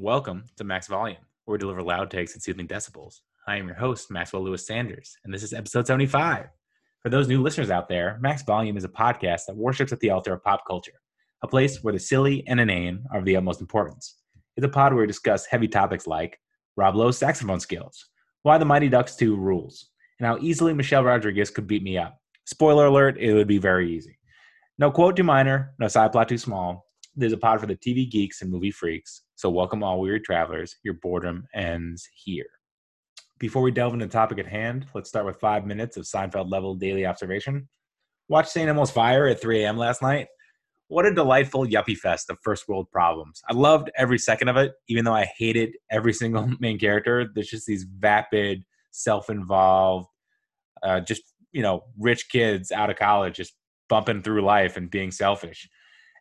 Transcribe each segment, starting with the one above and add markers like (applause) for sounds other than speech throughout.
Welcome to Max Volume, where we deliver loud takes and soothing decibels. I am your host, Maxwell Lewis Sanders, and this is episode 75. For those new listeners out there, Max Volume is a podcast that worships at the altar of pop culture, a place where the silly and inane are of the utmost importance. It's a pod where we discuss heavy topics like Rob Lowe's saxophone skills, why the Mighty Ducks 2 rules, and how easily Michelle Rodriguez could beat me up. Spoiler alert, it would be very easy. No quote too minor, no side plot too small. There's a pod for the TV geeks and movie freaks. So welcome all weary travelers. Your boredom ends here. Before we delve into the topic at hand, let's start with five minutes of Seinfeld level daily observation. Watched St. Elmo's Fire at 3 a.m. last night. What a delightful yuppie fest of first world problems. I loved every second of it, even though I hated every (laughs) single main character. There's just these vapid, self involved, uh, just, you know, rich kids out of college just bumping through life and being selfish.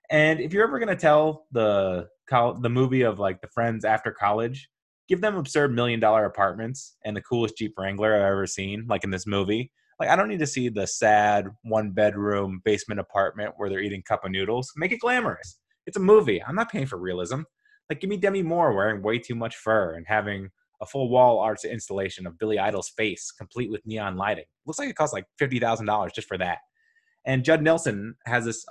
And if you're ever going to tell the the movie of like the friends after college, give them absurd million dollar apartments and the coolest Jeep Wrangler I've ever seen, like in this movie. Like I don't need to see the sad one bedroom basement apartment where they're eating cup of noodles. Make it glamorous. It's a movie. I'm not paying for realism. Like give me Demi Moore wearing way too much fur and having a full wall art installation of Billy Idol's face, complete with neon lighting. Looks like it costs like fifty thousand dollars just for that. And Judd Nelson has this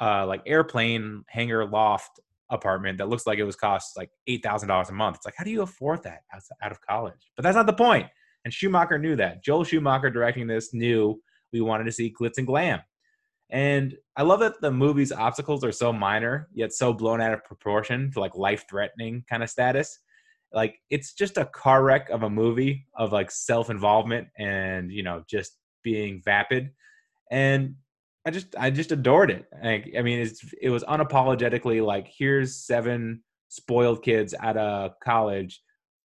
uh, like airplane hangar loft apartment that looks like it was cost like eight thousand dollars a month. It's like how do you afford that out of college? But that's not the point. And Schumacher knew that. Joel Schumacher directing this knew we wanted to see glitz and glam. And I love that the movie's obstacles are so minor yet so blown out of proportion to like life threatening kind of status. Like it's just a car wreck of a movie of like self involvement and you know just being vapid. And I just I just adored it. Like, I mean, it's it was unapologetically like here's seven spoiled kids out of college,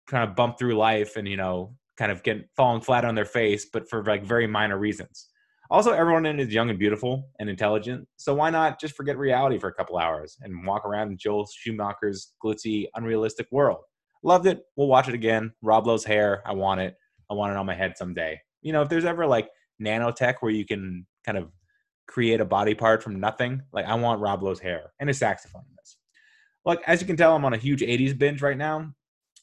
kind of bump through life and you know kind of getting falling flat on their face, but for like very minor reasons. Also, everyone in is young and beautiful and intelligent, so why not just forget reality for a couple hours and walk around in Joel Schumacher's glitzy, unrealistic world? Loved it. We'll watch it again. Rob Lowe's hair. I want it. I want it on my head someday. You know, if there's ever like nanotech where you can kind of create a body part from nothing. Like I want Rob Lowe's hair and his saxophone in this. Like as you can tell, I'm on a huge 80s binge right now.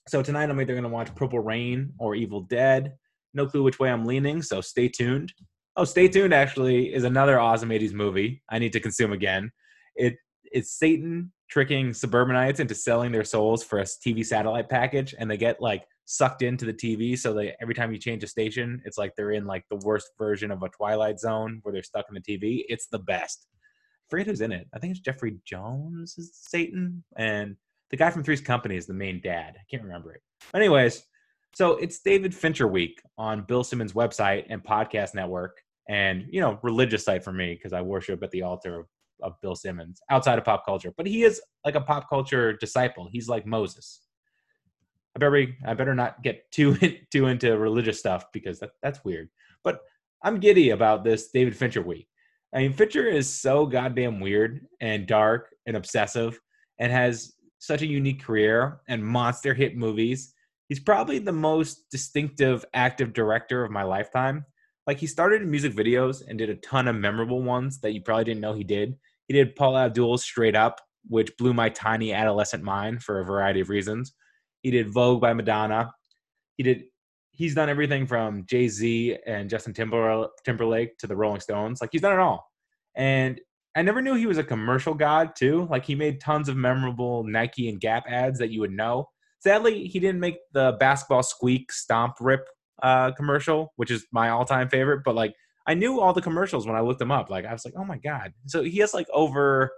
So tonight I'm either gonna watch Purple Rain or Evil Dead. No clue which way I'm leaning, so stay tuned. Oh, stay tuned actually is another awesome 80s movie I need to consume again. It it's Satan tricking suburbanites into selling their souls for a TV satellite package, and they get like sucked into the TV. So they every time you change a station, it's like they're in like the worst version of a Twilight Zone where they're stuck in the TV. It's the best. I forget who's in it. I think it's Jeffrey Jones is Satan, and the guy from Three's Company is the main dad. I can't remember it. Anyways, so it's David Fincher week on Bill Simmons' website and podcast network, and you know, religious site for me because I worship at the altar of, of Bill Simmons outside of pop culture. But he is like a pop culture disciple. He's like Moses. I better I better not get too (laughs) too into religious stuff because that, that's weird. But I'm giddy about this David Fincher week. I mean, Fincher is so goddamn weird and dark and obsessive, and has such a unique career and monster hit movies. He's probably the most distinctive active director of my lifetime. Like he started in music videos and did a ton of memorable ones that you probably didn't know he did. He did Paula Abdul's Straight Up, which blew my tiny adolescent mind for a variety of reasons. He did Vogue by Madonna. He did. He's done everything from Jay Z and Justin Timberlake to the Rolling Stones. Like he's done it all. And I never knew he was a commercial god too. Like he made tons of memorable Nike and Gap ads that you would know. Sadly, he didn't make the basketball squeak stomp rip uh, commercial, which is my all-time favorite. But like, I knew all the commercials when I looked them up. Like, I was like, oh my god! So he has like over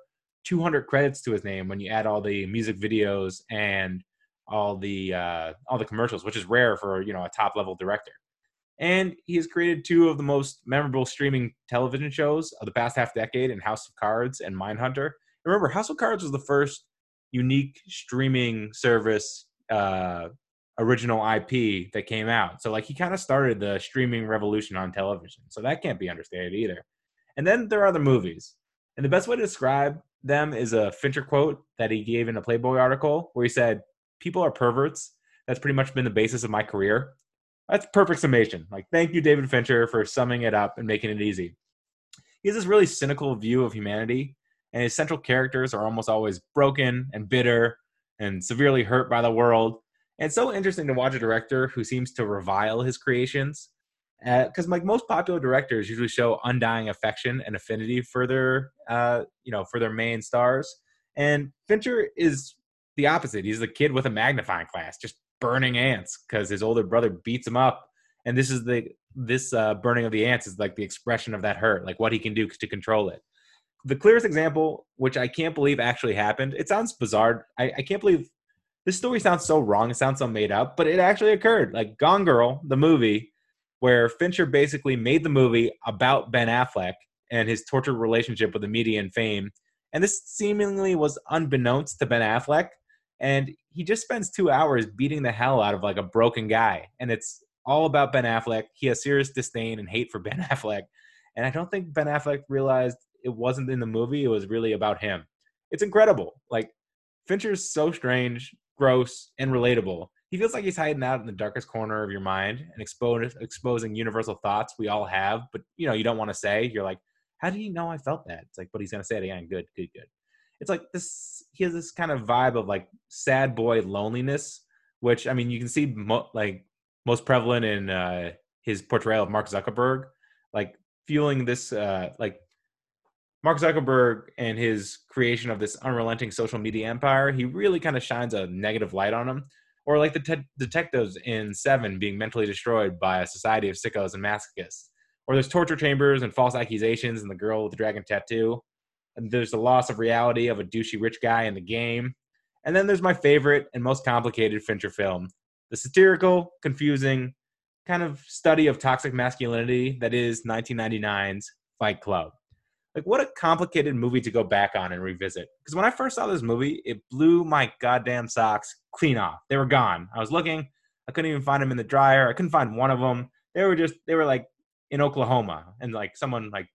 200 credits to his name when you add all the music videos and all the uh, all the commercials, which is rare for you know a top level director. And he has created two of the most memorable streaming television shows of the past half decade in House of Cards and Mindhunter. Remember, House of Cards was the first unique streaming service uh, original IP that came out. So like he kind of started the streaming revolution on television. So that can't be understated either. And then there are the movies. And the best way to describe them is a Fincher quote that he gave in a Playboy article where he said, people are perverts. That's pretty much been the basis of my career. That's perfect summation. Like, thank you, David Fincher, for summing it up and making it easy. He has this really cynical view of humanity, and his central characters are almost always broken and bitter and severely hurt by the world. And it's so interesting to watch a director who seems to revile his creations. Because uh, like most popular directors usually show undying affection and affinity for their, uh, you know, for their main stars, and Fincher is the opposite. He's the kid with a magnifying glass, just burning ants because his older brother beats him up. And this is the this uh, burning of the ants is like the expression of that hurt, like what he can do to control it the clearest example, which I can't believe actually happened, it sounds bizarre. I, I can't believe this story sounds so wrong. It sounds so made up, but it actually occurred. Like Gone Girl, the movie, where Fincher basically made the movie about Ben Affleck and his tortured relationship with the media and fame. And this seemingly was unbeknownst to Ben Affleck. And he just spends two hours beating the hell out of like a broken guy. And it's all about Ben Affleck. He has serious disdain and hate for (laughs) Ben Affleck. And I don't think Ben Affleck realized it wasn't in the movie. It was really about him. It's incredible. Like Fincher's so strange, gross, and relatable. He feels like he's hiding out in the darkest corner of your mind and exposing universal thoughts we all have, but you know you don't want to say. You're like, how do you know I felt that? It's like, but he's gonna say it again. Good, good, good. It's like this. He has this kind of vibe of like sad boy loneliness, which I mean you can see mo- like most prevalent in uh, his portrayal of Mark Zuckerberg, like fueling this uh, like Mark Zuckerberg and his creation of this unrelenting social media empire, he really kind of shines a negative light on him. Or like the te- detectives in Seven being mentally destroyed by a society of sickos and masochists. Or there's torture chambers and false accusations and the girl with the dragon tattoo. There's the loss of reality of a douchey rich guy in the game. And then there's my favorite and most complicated Fincher film, the satirical, confusing, kind of study of toxic masculinity that is 1999's Fight Club like what a complicated movie to go back on and revisit. Because when I first saw this movie, it blew my goddamn socks clean off. They were gone. I was looking, I couldn't even find them in the dryer. I couldn't find one of them. They were just they were like in Oklahoma, and like someone like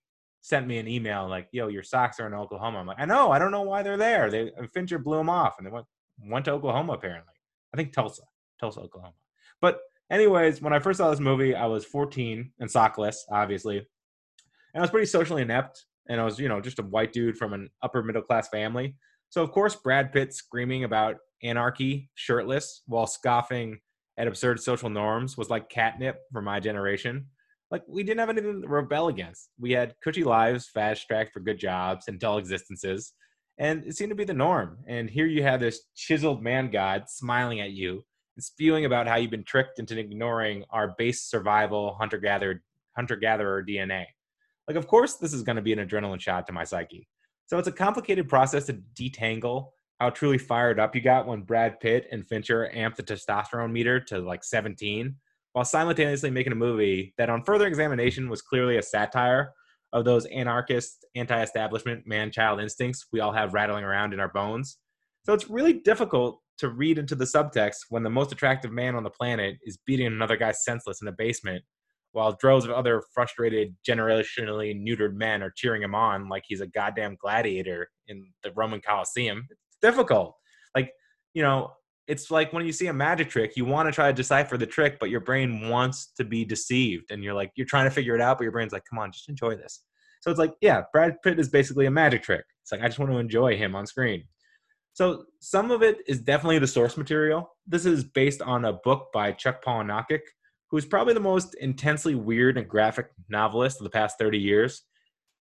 sent me an email like, "Yo, your socks are in Oklahoma." I'm like, "I know. I don't know why they're there." They uh, Fincher blew them off, and they went went to Oklahoma apparently. I think Tulsa, Tulsa, Oklahoma. But anyways, when I first saw this movie, I was 14 and sockless, obviously, and I was pretty socially inept and I was, you know, just a white dude from an upper middle class family. So of course, Brad Pitt screaming about anarchy shirtless while scoffing at absurd social norms was like catnip for my generation. Like we didn't have anything to rebel against. We had cushy lives, fast track for good jobs and dull existences, and it seemed to be the norm. And here you have this chiseled man god smiling at you and spewing about how you've been tricked into ignoring our base survival hunter gatherer hunter gatherer DNA. Like, of course, this is going to be an adrenaline shot to my psyche. So it's a complicated process to detangle how truly fired up you got when Brad Pitt and Fincher amped the testosterone meter to like 17, while simultaneously making a movie that, on further examination, was clearly a satire of those anarchist, anti establishment, man child instincts we all have rattling around in our bones. So it's really difficult to read into the subtext when the most attractive man on the planet is beating another guy senseless in a basement while droves of other frustrated, generationally neutered men are cheering him on like he's a goddamn gladiator in the Roman Colosseum. It's difficult. Like, you know, it's like when you see a magic trick, you want to try to decipher the trick, but your brain wants to be deceived. And you're like, you're trying to figure it out, but your brain's like, come on, just enjoy this. So it's like, yeah, Brad Pitt is basically a magic trick. It's like, I just want to enjoy him on screen. So some of it is definitely the source material. This is based on a book by Chuck Palahniuk who's probably the most intensely weird and graphic novelist of the past 30 years.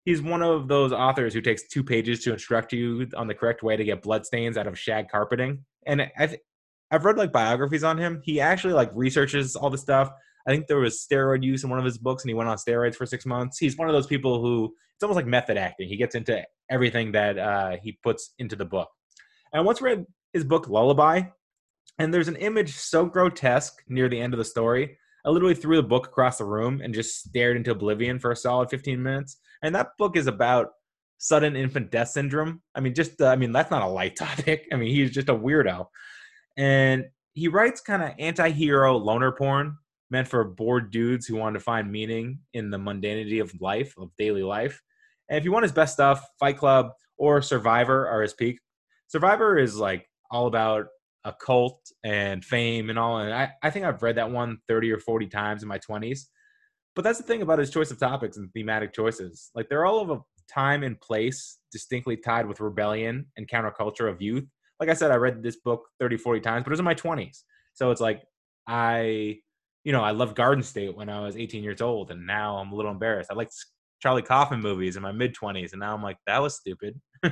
He's one of those authors who takes two pages to instruct you on the correct way to get bloodstains out of shag carpeting. And I've, I've read like biographies on him. He actually like researches all the stuff. I think there was steroid use in one of his books, and he went on steroids for six months. He's one of those people who it's almost like method acting. He gets into everything that uh, he puts into the book. And I once read his book Lullaby, and there's an image so grotesque near the end of the story I literally threw the book across the room and just stared into oblivion for a solid 15 minutes. And that book is about sudden infant death syndrome. I mean, just, uh, I mean, that's not a light (laughs) topic. I mean, he's just a weirdo. And he writes kind of anti hero loner porn meant for bored dudes who want to find meaning in the mundanity of life, of daily life. And if you want his best stuff, Fight Club or Survivor are his peak. Survivor is like all about a cult and fame and all. And I, I think I've read that one 30 or 40 times in my 20s. But that's the thing about his choice of topics and thematic choices. Like they're all of a time and place distinctly tied with rebellion and counterculture of youth, like I said, I read this book 30, 40 times, but it was in my 20s. So it's like I, you know, I loved Garden State when I was 18 years old, and now I'm a little embarrassed. I liked Charlie Kaufman movies in my mid 20s, and now I'm like, that was stupid. (laughs)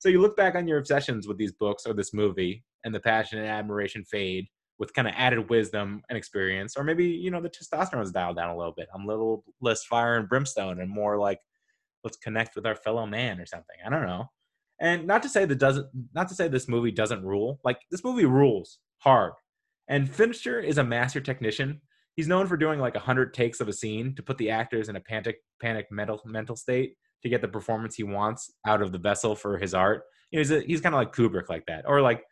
so you look back on your obsessions with these books or this movie, and the passion and admiration fade with kind of added wisdom and experience, or maybe you know the testosterone's dialed down a little bit. I'm a little less fire and brimstone, and more like let's connect with our fellow man or something. I don't know. And not to say that doesn't, not to say this movie doesn't rule. Like this movie rules hard. And Fincher is a master technician. He's known for doing like a hundred takes of a scene to put the actors in a panic, panic mental mental state to get the performance he wants out of the vessel for his art. You know, he's a, he's kind of like Kubrick like that, or like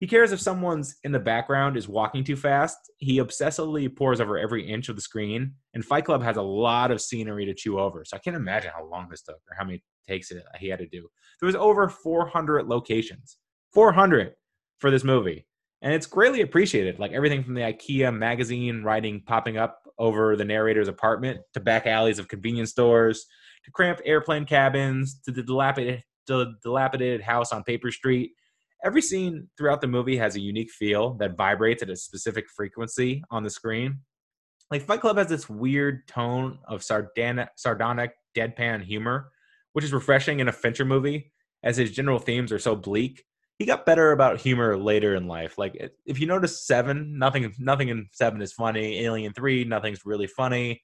he cares if someone's in the background is walking too fast. He obsessively pores over every inch of the screen. And Fight Club has a lot of scenery to chew over. So I can't imagine how long this took or how many takes it he had to do. There was over 400 locations. 400 for this movie. And it's greatly appreciated. Like everything from the IKEA magazine writing popping up over the narrator's apartment to back alleys of convenience stores to cramped airplane cabins to the dilapidated, the dilapidated house on Paper Street every scene throughout the movie has a unique feel that vibrates at a specific frequency on the screen. Like Fight Club has this weird tone of sardonic, sardonic deadpan humor, which is refreshing in a Fincher movie, as his general themes are so bleak. He got better about humor later in life. Like if you notice Seven, nothing, nothing in Seven is funny. Alien Three, nothing's really funny.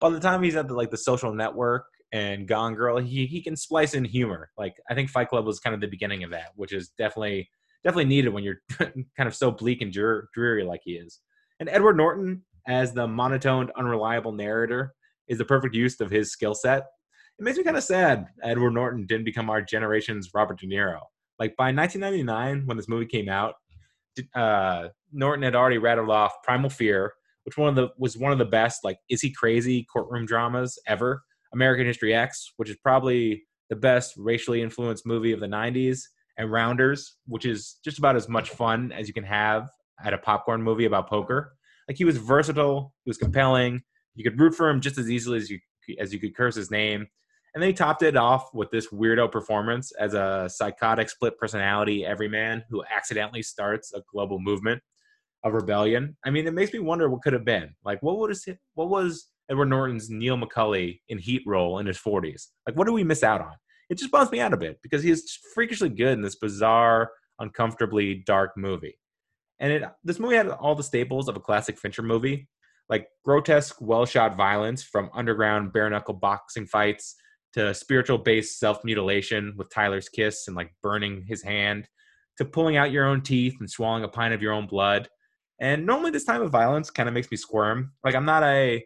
By the time he's at the, like the Social Network and Gone Girl, he he can splice in humor. Like I think Fight Club was kind of the beginning of that, which is definitely definitely needed when you're (laughs) kind of so bleak and dreary like he is. And Edward Norton as the monotoned, unreliable narrator is the perfect use of his skill set. It makes me kind of sad Edward Norton didn't become our generation's Robert De Niro. Like by 1999, when this movie came out, uh, Norton had already rattled off Primal Fear, which one of the was one of the best like is he crazy courtroom dramas ever American History X, which is probably the best racially influenced movie of the 90s, and Rounders, which is just about as much fun as you can have at a popcorn movie about poker. Like he was versatile, he was compelling. You could root for him just as easily as you as you could curse his name. And then he topped it off with this weirdo performance as a psychotic split personality everyman who accidentally starts a global movement of rebellion. I mean, it makes me wonder what could have been. Like what was what was Edward Norton's Neil McCauley in Heat role in his 40s. Like, what do we miss out on? It just bums me out a bit because he's freakishly good in this bizarre, uncomfortably dark movie. And it, this movie had all the staples of a classic Fincher movie, like grotesque, well shot violence from underground bare knuckle boxing fights to spiritual based self mutilation with Tyler's kiss and like burning his hand to pulling out your own teeth and swallowing a pint of your own blood. And normally, this time of violence kind of makes me squirm. Like, I'm not a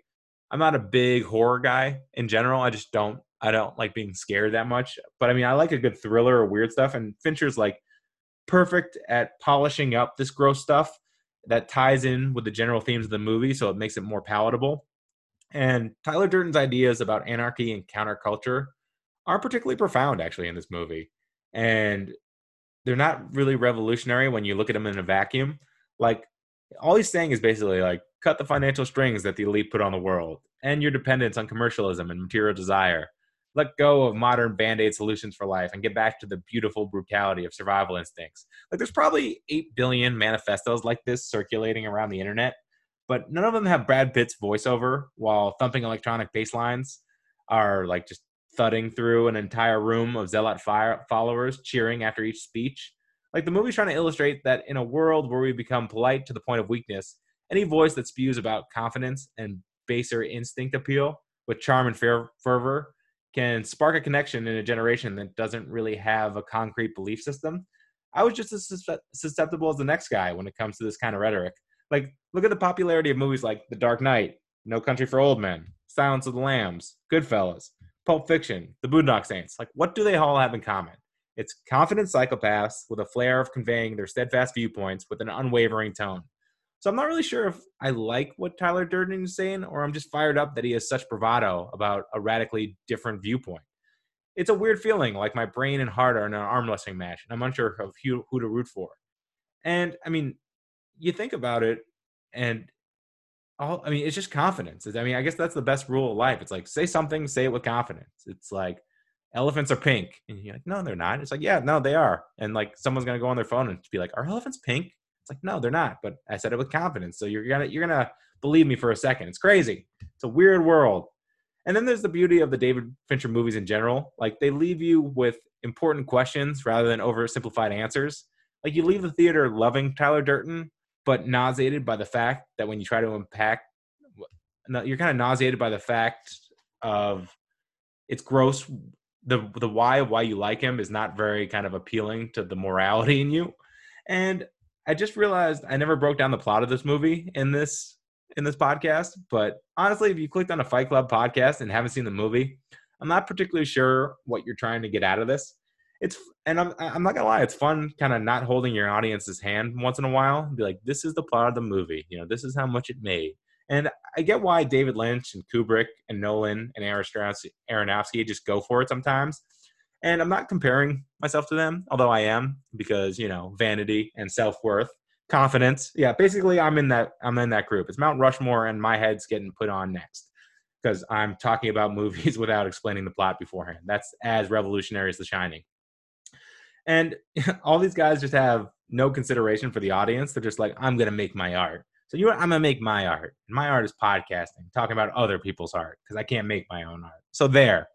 I'm not a big horror guy in general. I just don't I don't like being scared that much. But I mean, I like a good thriller or weird stuff. And Fincher's like perfect at polishing up this gross stuff that ties in with the general themes of the movie, so it makes it more palatable. And Tyler Durden's ideas about anarchy and counterculture aren't particularly profound, actually, in this movie. And they're not really revolutionary when you look at them in a vacuum. Like, all he's saying is basically like, cut the financial strings that the elite put on the world, and your dependence on commercialism and material desire. Let go of modern band aid solutions for life and get back to the beautiful brutality of survival instincts. Like, there's probably 8 billion manifestos like this circulating around the internet, but none of them have Brad Pitt's voiceover while thumping electronic bass lines are like just thudding through an entire room of zealot fire followers cheering after each speech. Like the movie's trying to illustrate that in a world where we become polite to the point of weakness, any voice that spews about confidence and baser instinct appeal with charm and fervor can spark a connection in a generation that doesn't really have a concrete belief system. I was just as susceptible as the next guy when it comes to this kind of rhetoric. Like, look at the popularity of movies like The Dark Knight, No Country for Old Men, Silence of the Lambs, Goodfellas, Pulp Fiction, The Boondock Saints. Like, what do they all have in common? It's confident psychopaths with a flair of conveying their steadfast viewpoints with an unwavering tone. So I'm not really sure if I like what Tyler Durden is saying, or I'm just fired up that he has such bravado about a radically different viewpoint. It's a weird feeling, like my brain and heart are in an arm wrestling match, and I'm unsure of who, who to root for. And I mean, you think about it, and all I mean, it's just confidence. I mean, I guess that's the best rule of life. It's like say something, say it with confidence. It's like elephants are pink. And you're like, no, they're not. It's like, yeah, no, they are. And like someone's gonna go on their phone and be like, are elephants pink? It's like, no, they're not. But I said it with confidence. So you're gonna you're gonna believe me for a second. It's crazy. It's a weird world. And then there's the beauty of the David Fincher movies in general. Like they leave you with important questions rather than oversimplified answers. Like you leave the theater loving Tyler Durden, but nauseated by the fact that when you try to unpack, you're kind of nauseated by the fact of it's gross. The the why why you like him is not very kind of appealing to the morality in you. And I just realized I never broke down the plot of this movie in this in this podcast. But honestly, if you clicked on a Fight Club podcast and haven't seen the movie, I'm not particularly sure what you're trying to get out of this. It's and I'm I'm not gonna lie, it's fun kind of not holding your audience's hand once in a while. Be like, this is the plot of the movie. You know, this is how much it made. And I get why David Lynch and Kubrick and Nolan and Aronofsky just go for it sometimes. And I'm not comparing myself to them, although I am, because you know, vanity and self worth confidence. Yeah, basically, I'm in that. I'm in that group. It's Mount Rushmore, and my head's getting put on next because I'm talking about (laughs) movies without explaining the plot beforehand. That's as revolutionary as The Shining. And (laughs) all these guys just have no consideration for the audience. They're just like, I'm gonna make my art. So you know? I'm gonna make my art. My art is podcasting, talking about other people's art because I can't make my own art. So there.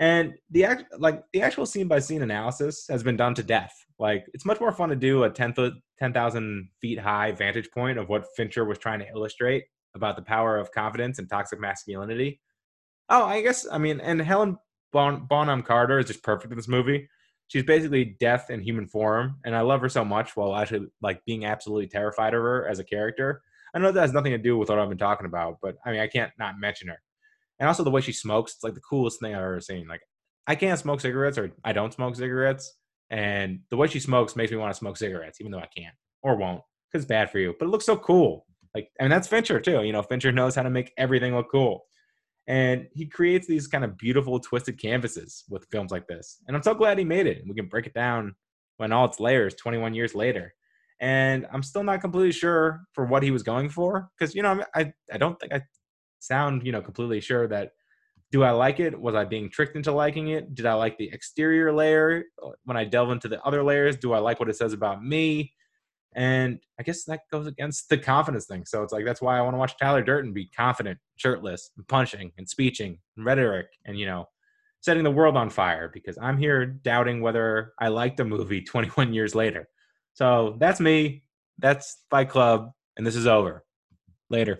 And the act, like the actual scene by scene analysis has been done to death. Like it's much more fun to do a 10 foot, 10,000 feet high vantage point of what Fincher was trying to illustrate about the power of confidence and toxic masculinity. Oh, I guess I mean, and Helen bon- Bonham Carter is just perfect in this movie. She's basically death in human form, and I love her so much while actually like being absolutely terrified of her as a character. I know that has nothing to do with what I've been talking about, but I mean, I can't not mention her. And also the way she smokes, it's like the coolest thing I've ever seen. Like I can't smoke cigarettes or I don't smoke cigarettes, and the way she smokes makes me want to smoke cigarettes, even though I can't or won't because it's bad for you. But it looks so cool. Like, and that's Fincher too. You know, Fincher knows how to make everything look cool. And he creates these kind of beautiful, twisted canvases with films like this. And I'm so glad he made it. We can break it down when all its layers 21 years later. And I'm still not completely sure for what he was going for. Because, you know, I, I don't think I sound, you know, completely sure that do I like it? Was I being tricked into liking it? Did I like the exterior layer? When I delve into the other layers, do I like what it says about me? And I guess that goes against the confidence thing. So it's like that's why I want to watch Tyler Durden be confident, shirtless, and punching and speeching and rhetoric and you know, setting the world on fire because I'm here doubting whether I like the movie (laughs) 21 years later. So that's me. That's Fight Club, and this is over. Later.